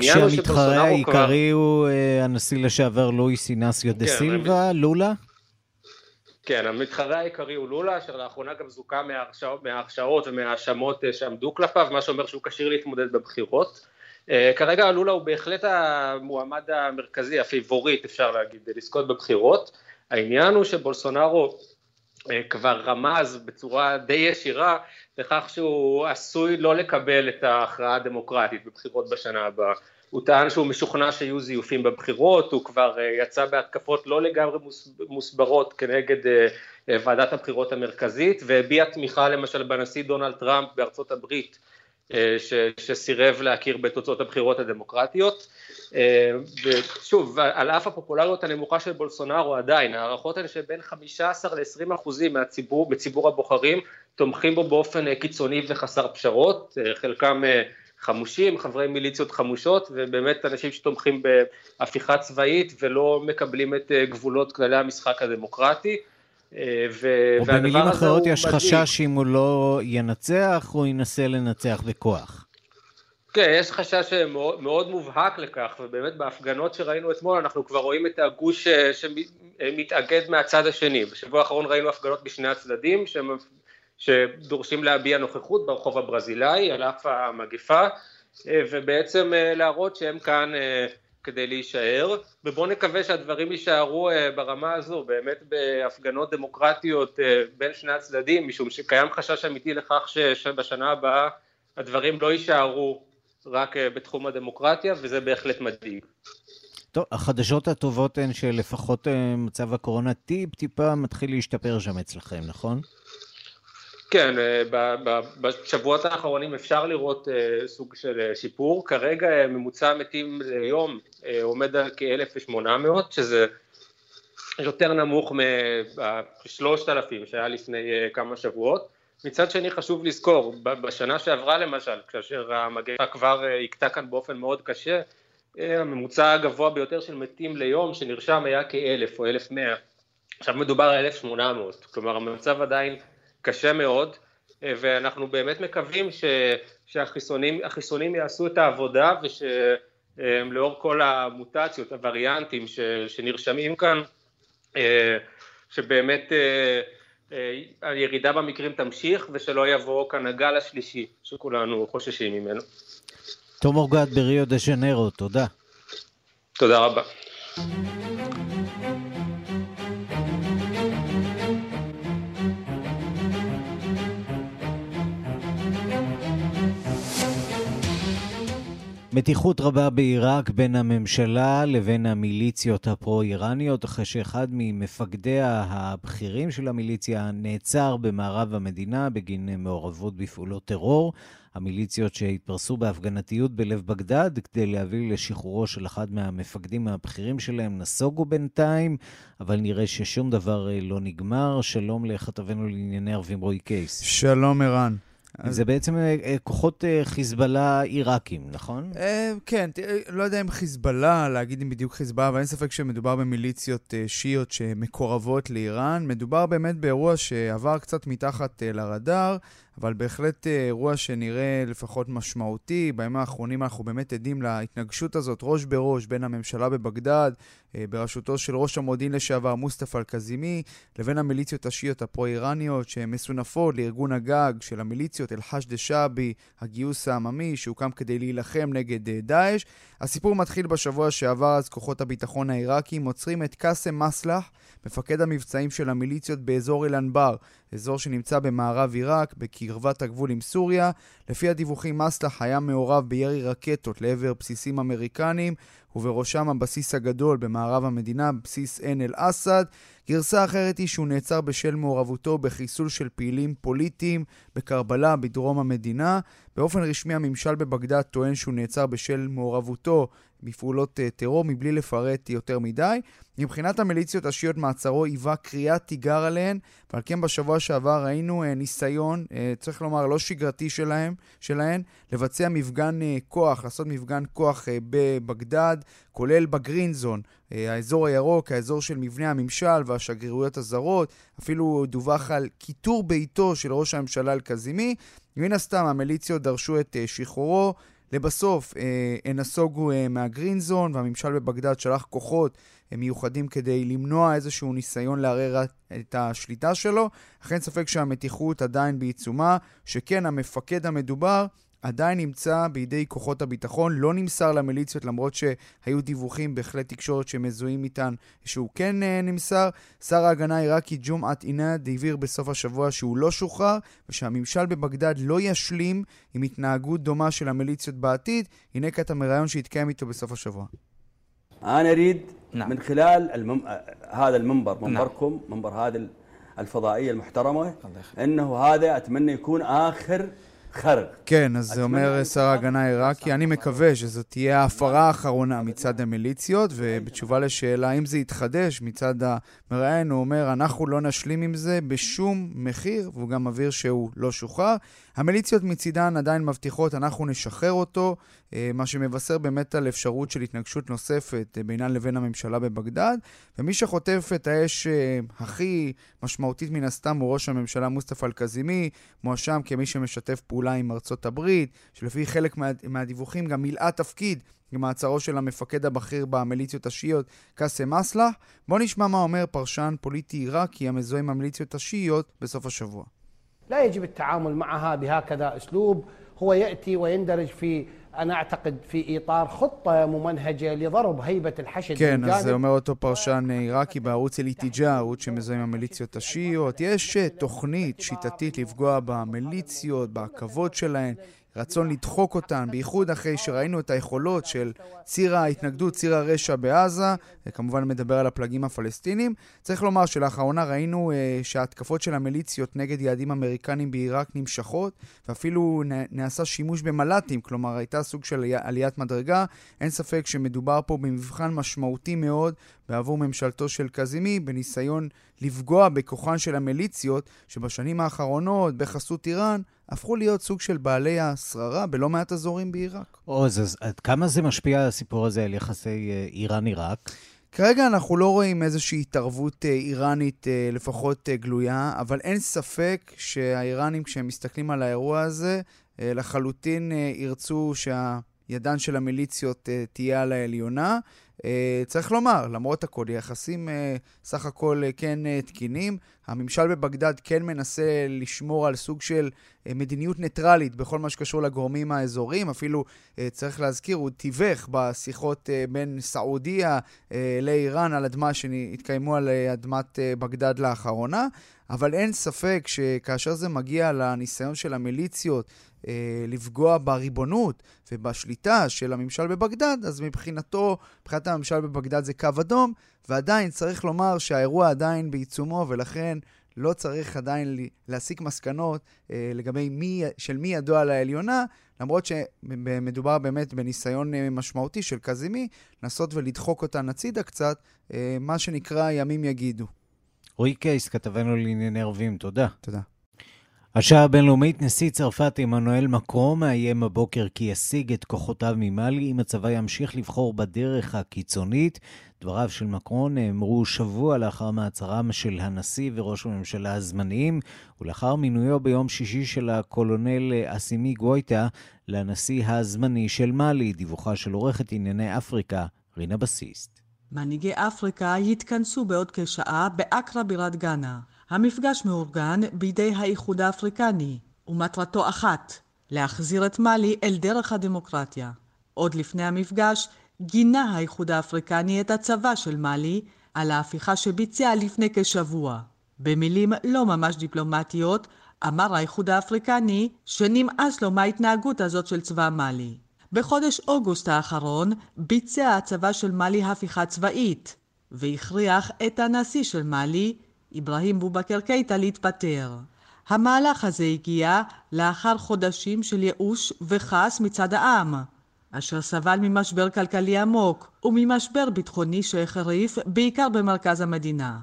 כשהמתחרה העיקרי הוא הנשיא לשעבר לואיס אינסיו דה כן, סילבה, לולה? כן, המתחרה העיקרי הוא לולה, אשר לאחרונה גם זוכה מההרשעות ומההאשמות אה, שעמדו כלפיו, מה שאומר שהוא כשיר להתמודד בבחירות. אה, כרגע לולה הוא בהחלט המועמד המרכזי, הפייבוריט אפשר להגיד, לזכות בבחירות. העניין הוא שבולסונארו אה, כבר רמז בצורה די ישירה לכך שהוא עשוי לא לקבל את ההכרעה הדמוקרטית בבחירות בשנה הבאה. הוא טען שהוא משוכנע שיהיו זיופים בבחירות, הוא כבר אה, יצא בהתקפות לא לגמרי מוסברות כנגד אה, אה, ועדת הבחירות המרכזית והביע תמיכה למשל בנשיא דונלד טראמפ בארצות הברית ש, שסירב להכיר בתוצאות הבחירות הדמוקרטיות. ושוב, על אף הפופולריות הנמוכה של בולסונארו עדיין, ההערכות הן שבין 15 ל-20 אחוזים בציבור הבוחרים, תומכים בו באופן קיצוני וחסר פשרות, חלקם חמושים, חברי מיליציות חמושות, ובאמת אנשים שתומכים בהפיכה צבאית ולא מקבלים את גבולות כללי המשחק הדמוקרטי. ו... או במילים אחרות יש מדהים. חשש שאם הוא לא ינצח, הוא ינסה לנצח בכוח. כן, יש חשש מאוד, מאוד מובהק לכך, ובאמת בהפגנות שראינו אתמול אנחנו כבר רואים את הגוש שמתאגד מהצד השני. בשבוע האחרון ראינו הפגנות בשני הצדדים שדורשים להביע נוכחות ברחוב הברזילאי על אף המגפה, ובעצם להראות שהם כאן כדי להישאר, ובואו נקווה שהדברים יישארו ברמה הזו, באמת בהפגנות דמוקרטיות בין שני הצדדים, משום שקיים חשש אמיתי לכך שבשנה הבאה הדברים לא יישארו רק בתחום הדמוקרטיה, וזה בהחלט מדאיג. טוב, החדשות הטובות הן שלפחות מצב הקורונה טיפ-טיפה מתחיל להשתפר שם אצלכם, נכון? כן, בשבועות האחרונים אפשר לראות סוג של שיפור, כרגע ממוצע המתים ליום עומד על כ-1,800, שזה יותר נמוך מ-3,000 שהיה לפני כמה שבועות. מצד שני חשוב לזכור, בשנה שעברה למשל, כאשר המגפה כבר הכתה כאן באופן מאוד קשה, הממוצע הגבוה ביותר של מתים ליום שנרשם היה כ-1,000 או 1,100, עכשיו מדובר על 1,800, כלומר המצב עדיין קשה מאוד, ואנחנו באמת מקווים ש, שהחיסונים יעשו את העבודה ושלאור כל המוטציות, הווריאנטים ש, שנרשמים כאן, שבאמת הירידה במקרים תמשיך ושלא יבוא כאן הגל השלישי שכולנו חוששים ממנו. תום אורגד בריו דה ז'נרו, תודה. תודה רבה. מתיחות רבה בעיראק בין הממשלה לבין המיליציות הפרו-איראניות, אחרי שאחד ממפקדיה הבכירים של המיליציה נעצר במערב המדינה בגין מעורבות בפעולות טרור. המיליציות שהתפרסו בהפגנתיות בלב בגדד כדי להביא לשחרורו של אחד מהמפקדים הבכירים שלהם נסוגו בינתיים, אבל נראה ששום דבר לא נגמר. שלום לכתבנו לענייני ערבים רועי קייס. שלום ערן. אז... זה בעצם כוחות חיזבאללה עיראקים, נכון? כן, לא יודע אם חיזבאללה, להגיד אם בדיוק חיזבאללה, אבל אין ספק שמדובר במיליציות שיעיות שמקורבות לאיראן. מדובר באמת באירוע שעבר קצת מתחת לרדאר, אבל בהחלט אירוע שנראה לפחות משמעותי. בימים האחרונים אנחנו באמת עדים להתנגשות הזאת ראש בראש בין הממשלה בבגדד, בראשותו של ראש המודיעין לשעבר מוסטפא אל-קזימי, לבין המיליציות השיעיות הפרו-איראניות שמסונפות לארגון הגג של המיליציות אל-חשד א-שעבי, הגיוס העממי שהוקם כדי להילחם נגד דאעש. הסיפור מתחיל בשבוע שעבר, אז כוחות הביטחון העיראקים עוצרים את קאסם מסלח, מפקד המבצעים של המיליציות באזור אל-אנבר, אזור שנמצא במערב עיראק, בקרבת הגבול עם סוריה. לפי הדיווחים, מסלח היה מעורב בירי רקטות לעבר בסיסים אמריקניים, ובראשם הבסיס הגדול במערב המדינה, בסיס עין אל-אסד. גרסה אחרת היא שהוא נעצר בשל מעורבותו בחיסול של פעילים פוליטיים בקרבלה בדרום המדינה. באופן רשמי הממשל בבגדד טוען שהוא נעצר בשל מעורבותו בפעולות טרור מבלי לפרט יותר מדי. מבחינת המיליציות השיעיות מעצרו היווה קריאת תיגר עליהן, ועל כן בשבוע שעבר ראינו ניסיון, צריך לומר לא שגרתי שלהם, שלהן, לבצע מפגן כוח, לעשות מפגן כוח בבגדד, כולל בגרינזון, האזור הירוק, האזור של מבנה הממשל והשגרירויות הזרות, אפילו דווח על כיתור ביתו של ראש הממשלה אל-קזימי. מן הסתם המיליציות דרשו את שחרורו. לבסוף, הן נסוגו מהגרינזון, והממשל בבגדד שלח כוחות מיוחדים כדי למנוע איזשהו ניסיון לערער את השליטה שלו. אך אין ספק שהמתיחות עדיין בעיצומה, שכן המפקד המדובר עדיין נמצא בידי כוחות הביטחון, לא נמסר למיליציות למרות שהיו דיווחים בהחלט תקשורת שמזוהים איתן שהוא כן נמסר. שר ההגנה העיראקי ג'ומעת עינד הבהיר בסוף השבוע שהוא לא שוחרר ושהממשל בבגדד לא ישלים עם התנהגות דומה של המיליציות בעתיד. הנה קטע מראיון שהתקיים איתו בסוף השבוע. أنا أريد نعم. من خلال المم... هذا المنبر منبركم نعم. منبر هذا الفضائية المحترمة أنه هذا أتمنى يكون آخر כן, אז זה אומר שר ההגנה העיראקי, אני מקווה שזו תהיה ההפרה האחרונה מצד המיליציות, ובתשובה לשאלה אם זה יתחדש מצד המראיין, הוא אומר, אנחנו לא נשלים עם זה בשום מחיר, והוא גם מבהיר שהוא לא שוחרר. המיליציות מצידן עדיין מבטיחות, אנחנו נשחרר אותו, מה שמבשר באמת על אפשרות של התנגשות נוספת אה, בינן לבין הממשלה בבגדד, ומי שחוטף את האש אה, הכי משמעותית מן הסתם הוא ראש הממשלה מוסטפא אל-קזימי, מואשם כמי שמשתף פעולה עם ארצות הברית, שלפי חלק מה, מהדיווחים גם מילאה תפקיד במעצרו של המפקד הבכיר במיליציות השיעיות, קאסם אסלח. בואו נשמע מה אומר פרשן פוליטי עיראקי המזוהה עם המיליציות השיעיות בסוף השבוע. لا يجب التعامل معها بهكذا اسلوب هو ياتي ويندرج في انا اعتقد في اطار خطه ممنهجه لضرب هيبه الحشد כן, אז זה אומר אותו פרשן עיראקי בערוץ אליטיג'ה, ערוץ שמזוהה עם המיליציות השיעיות. יש תוכנית שיטתית לפגוע במיליציות, בכבוד שלהן, רצון לדחוק אותן, בייחוד אחרי שראינו את היכולות של ציר ההתנגדות, ציר הרשע בעזה, וכמובן מדבר על הפלגים הפלסטינים. צריך לומר שלאחרונה ראינו uh, שההתקפות של המיליציות נגד יעדים אמריקנים בעיראק נמשכות, ואפילו נעשה שימוש במל"טים, כלומר הייתה סוג של עליית מדרגה. אין ספק שמדובר פה במבחן משמעותי מאוד בעבור ממשלתו של קזימי, בניסיון לפגוע בכוחן של המיליציות, שבשנים האחרונות, בחסות איראן, הפכו להיות סוג של בעלי השררה בלא מעט אזורים בעיראק. עוז, אז עד כמה זה משפיע, הסיפור הזה, על יחסי אה, איראן-עיראק? כרגע אנחנו לא רואים איזושהי התערבות אה, איראנית אה, לפחות גלויה, אבל אין ספק שהאיראנים, כשהם מסתכלים על האירוע הזה, לחלוטין ירצו שהידן של המיליציות תהיה על העליונה. Uh, צריך לומר, למרות הכל, יחסים uh, סך הכל uh, כן uh, תקינים. הממשל בבגדד כן מנסה לשמור על סוג של uh, מדיניות ניטרלית בכל מה שקשור לגורמים האזוריים. אפילו, uh, צריך להזכיר, הוא תיווך בשיחות uh, בין סעודיה uh, לאיראן על אדמה שהתקיימו על uh, אדמת uh, בגדד לאחרונה. אבל אין ספק שכאשר זה מגיע לניסיון של המיליציות אה, לפגוע בריבונות ובשליטה של הממשל בבגדד, אז מבחינתו, מבחינת הממשל בבגדד זה קו אדום, ועדיין צריך לומר שהאירוע עדיין בעיצומו, ולכן לא צריך עדיין להסיק מסקנות אה, לגבי מי, של מי ידו על העליונה, למרות שמדובר באמת בניסיון אה, משמעותי של קזימי, לנסות ולדחוק אותן הצידה קצת, אה, מה שנקרא ימים יגידו. רועי קייס, כתבנו לענייני ערבים, תודה. תודה. השעה הבינלאומית, נשיא צרפת עמנואל מקרו מאיים הבוקר כי ישיג את כוחותיו ממאלי אם הצבא ימשיך לבחור בדרך הקיצונית. דבריו של מקרון נאמרו שבוע לאחר מעצרם של הנשיא וראש הממשלה הזמניים, ולאחר מינויו ביום שישי של הקולונל אסימי גויטה לנשיא הזמני של מאלי, דיווחה של עורכת ענייני אפריקה, רינה בסיסט. מנהיגי אפריקה יתכנסו בעוד כשעה באקרא בירת גאנה. המפגש מאורגן בידי האיחוד האפריקני, ומטרתו אחת, להחזיר את מאלי אל דרך הדמוקרטיה. עוד לפני המפגש, גינה האיחוד האפריקני את הצבא של מאלי על ההפיכה שביצע לפני כשבוע. במילים לא ממש דיפלומטיות, אמר האיחוד האפריקני שנמאס לו מההתנהגות הזאת של צבא מאלי. בחודש אוגוסט האחרון ביצע הצבא של מאלי הפיכה צבאית, והכריח את הנשיא של מאלי, אברהים בובקר קייטה להתפטר. המהלך הזה הגיע לאחר חודשים של ייאוש וכעס מצד העם, אשר סבל ממשבר כלכלי עמוק וממשבר ביטחוני שהחריף בעיקר במרכז המדינה.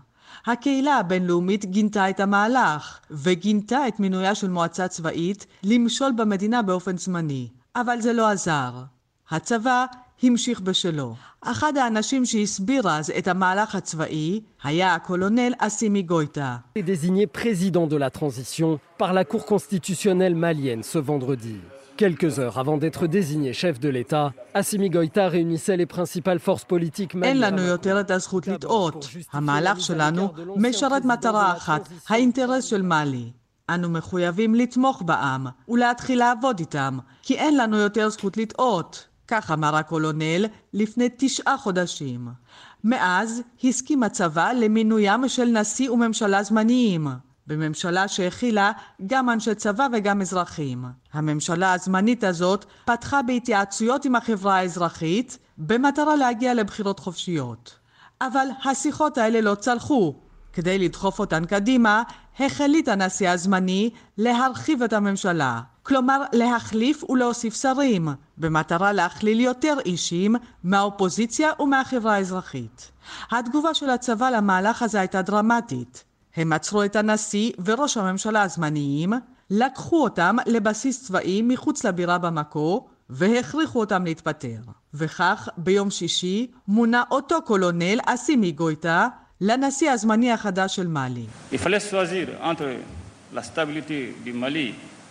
הקהילה הבינלאומית גינתה את המהלך, וגינתה את מינויה של מועצה צבאית למשול במדינה באופן זמני, אבל זה לא עזר. הצבא המשיך בשלו. אחד האנשים שהסביר אז את המהלך הצבאי היה הקולונל אסימי גויטה. désigné président de la transition par la Cour constitutionnelle malienne ce vendredi. Quelques heures avant d'être désigné chef de l'État, Assimi Goïta réunissait les principales forces politiques אין לנו יותר את הזכות לטעות. המהלך שלנו משרת מטרה אחת, האינטרס של מאלי. אנו מחויבים לתמוך בעם ולהתחיל לעבוד איתם, כי אין לנו יותר זכות לטעות. כך אמר הקולונל לפני תשעה חודשים. מאז הסכים הצבא למינוים של נשיא וממשלה זמניים, בממשלה שהכילה גם אנשי צבא וגם אזרחים. הממשלה הזמנית הזאת פתחה בהתייעצויות עם החברה האזרחית במטרה להגיע לבחירות חופשיות. אבל השיחות האלה לא צלחו. כדי לדחוף אותן קדימה, החליט הנשיא הזמני להרחיב את הממשלה. כלומר להחליף ולהוסיף שרים, במטרה להכליל יותר אישים מהאופוזיציה ומהחברה האזרחית. התגובה של הצבא למהלך הזה הייתה דרמטית. הם עצרו את הנשיא וראש הממשלה הזמניים, לקחו אותם לבסיס צבאי מחוץ לבירה במקו, והכריחו אותם להתפטר. וכך, ביום שישי, מונה אותו קולונל אסימי גויטה לנשיא הזמני החדש של מאלי.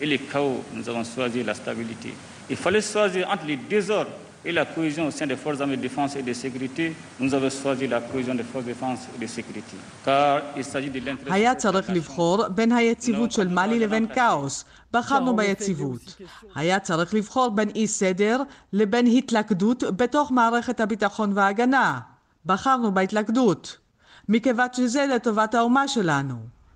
Et les chaos, nous avons choisi la stabilité. Il fallait choisir entre les désordres et la cohésion au sein des forces armées de défense et de sécurité, nous avons choisi la cohésion des forces de défense et de sécurité. car il s'agit de l'intérêt... היה צריך לבחור בין היציבות של מאלי לבין כאוס. בחרנו ביציבות. היה צריך לבחור בין אי סדר לבין התלכדות בתוך מערכת הביטחון וההגנה. בחרנו בהתלכדות. מכיוון שזה לטובת האומה שלנו.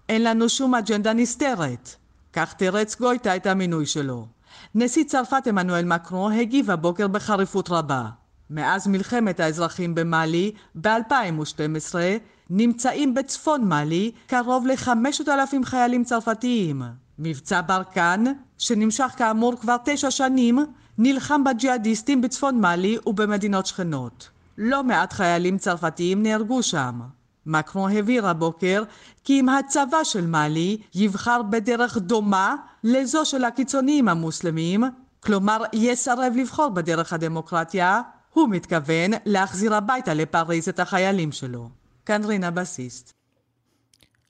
אין לנו שום אג'נדה נסתרת. כך תירץ גויטה את המינוי שלו. נשיא צרפת עמנואל מקרו הגיב הבוקר בחריפות רבה. מאז מלחמת האזרחים במאלי ב-2012 נמצאים בצפון מאלי קרוב ל-5,000 חיילים צרפתיים. מבצע ברקן, שנמשך כאמור כבר תשע שנים, נלחם בג'יהאדיסטים בצפון מאלי ובמדינות שכנות. לא מעט חיילים צרפתיים נהרגו שם. מקרו הבהיר הבוקר כי אם הצבא של מאלי יבחר בדרך דומה לזו של הקיצוניים המוסלמים, כלומר יסרב לבחור בדרך הדמוקרטיה, הוא מתכוון להחזיר הביתה לפריז את החיילים שלו. כאן רינה בסיסט.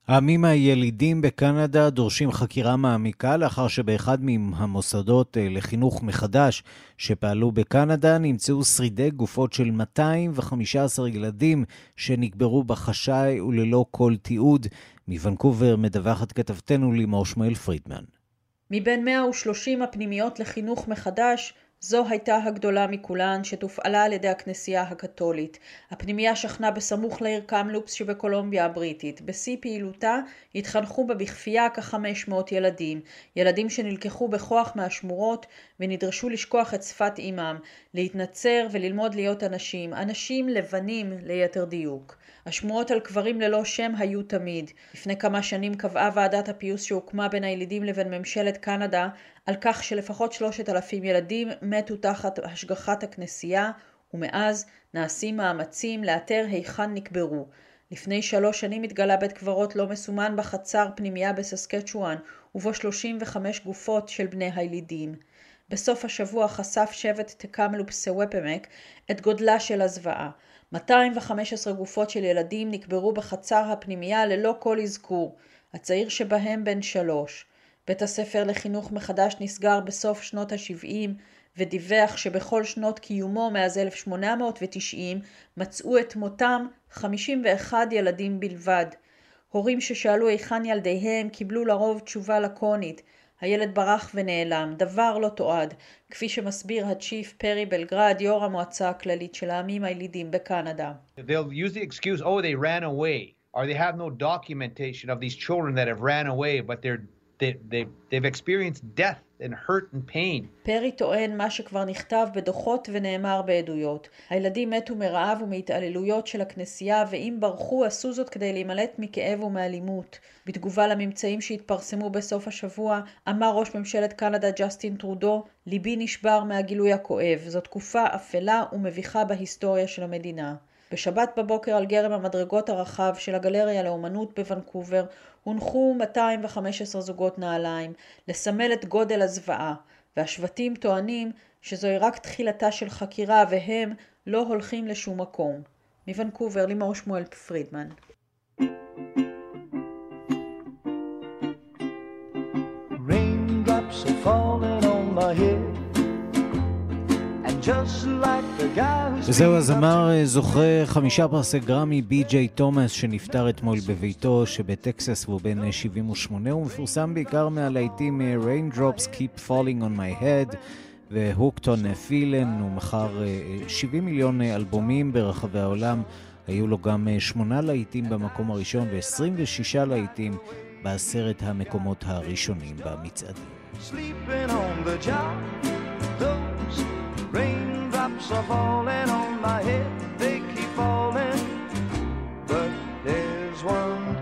העמים הילידים בקנדה דורשים חקירה מעמיקה לאחר שבאחד מהמוסדות אה, לחינוך מחדש שפעלו בקנדה נמצאו שרידי גופות של 215 ילדים שנקברו בחשאי וללא כל תיעוד. מוונקובר מדווחת כתבתנו לימור שמואל פרידמן. מבין 130 הפנימיות לחינוך מחדש זו הייתה הגדולה מכולן, שתופעלה על ידי הכנסייה הקתולית. הפנימייה שכנה בסמוך לעיר קמלופס שבקולומביה הבריטית. בשיא פעילותה התחנכו בה בכפייה כ-500 ילדים. ילדים שנלקחו בכוח מהשמורות ונדרשו לשכוח את שפת אימם, להתנצר וללמוד להיות אנשים. אנשים לבנים ליתר דיוק. השמועות על קברים ללא שם היו תמיד. לפני כמה שנים קבעה ועדת הפיוס שהוקמה בין הילידים לבין ממשלת קנדה על כך שלפחות שלושת אלפים ילדים מתו תחת השגחת הכנסייה, ומאז נעשים מאמצים לאתר היכן נקברו. לפני שלוש שנים התגלה בית קברות לא מסומן בחצר פנימייה בססקצ'ואן, ובו 35 גופות של בני הילידים. בסוף השבוע חשף שבט תקמלופ סוופמק את גודלה של הזוועה. 215 גופות של ילדים נקברו בחצר הפנימייה ללא כל אזכור, הצעיר שבהם בן שלוש. בית הספר לחינוך מחדש נסגר בסוף שנות ה-70 ודיווח שבכל שנות קיומו מאז 1890 מצאו את מותם 51 ילדים בלבד. הורים ששאלו היכן ילדיהם קיבלו לרוב תשובה לקונית הילד ברח ונעלם, דבר לא תועד, כפי שמסביר הצ'יף פרי בלגרד, יו"ר המועצה הכללית של העמים הילידים בקנדה. Excuse, oh, no documentation of these children that have ran away, but they're they, they, they've experienced death and hurt and pain. פרי טוען מה שכבר נכתב בדוחות ונאמר בעדויות. הילדים מתו מרעב ומהתעללויות של הכנסייה, ואם ברחו עשו זאת כדי להימלט מכאב ומאלימות. בתגובה לממצאים שהתפרסמו בסוף השבוע, אמר ראש ממשלת קנדה ג'סטין טרודו, ליבי נשבר מהגילוי הכואב. זו תקופה אפלה ומביכה בהיסטוריה של המדינה. בשבת בבוקר על גרם המדרגות הרחב של הגלריה לאומנות בוונקובר הונחו 215 זוגות נעליים, לסמל את גודל הזוועה, והשבטים טוענים שזוהי רק תחילתה של חקירה והם לא הולכים לשום מקום. מוונקובר, לימור שמואל פרידמן. Raindrops are falling וזהו הזמר אה, זוכה חמישה פרסי גרמי בי.ג'יי תומאס שנפטר אתמול בביתו שבטקסס והוא בן 78 הוא מפורסם בעיקר מהלהיטים אה, Raindrops Keep Falling on My Head והוקטון פילן הוא מכר 70 אה, מיליון אלבומים ברחבי העולם. היו לו גם שמונה להיטים במקום הראשון ו-26 להיטים בעשרת המקומות הראשונים במצעדים. Raindrops are falling on my head, they keep falling. But there's one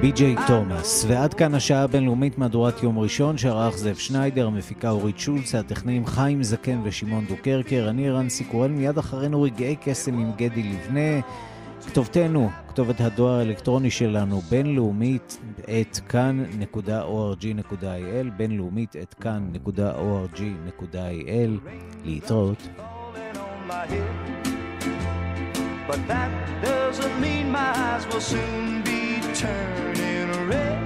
בי.ג'יי תומאס. ועד כאן השעה הבינלאומית מהדורת יום ראשון, שערך זאב שניידר, המפיקה אורית שולץ, הטכנאים חיים זקן ושמעון דוקרקר, אני רנסי קורל, מיד אחרינו רגעי קסם עם גדי לבנה. כתובתנו, כתובת הדואר האלקטרוני שלנו, בינלאומית את כאן.org.il, בינלאומית את כאן.org.il, להתראות. But that doesn't mean my eyes will soon be turning red.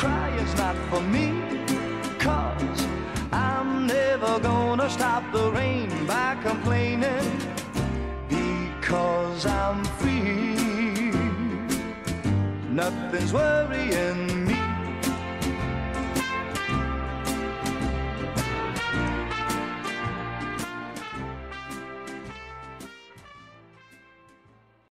Crying's not for me, cause I'm never gonna stop the rain by complaining because I'm free. Nothing's worrying me.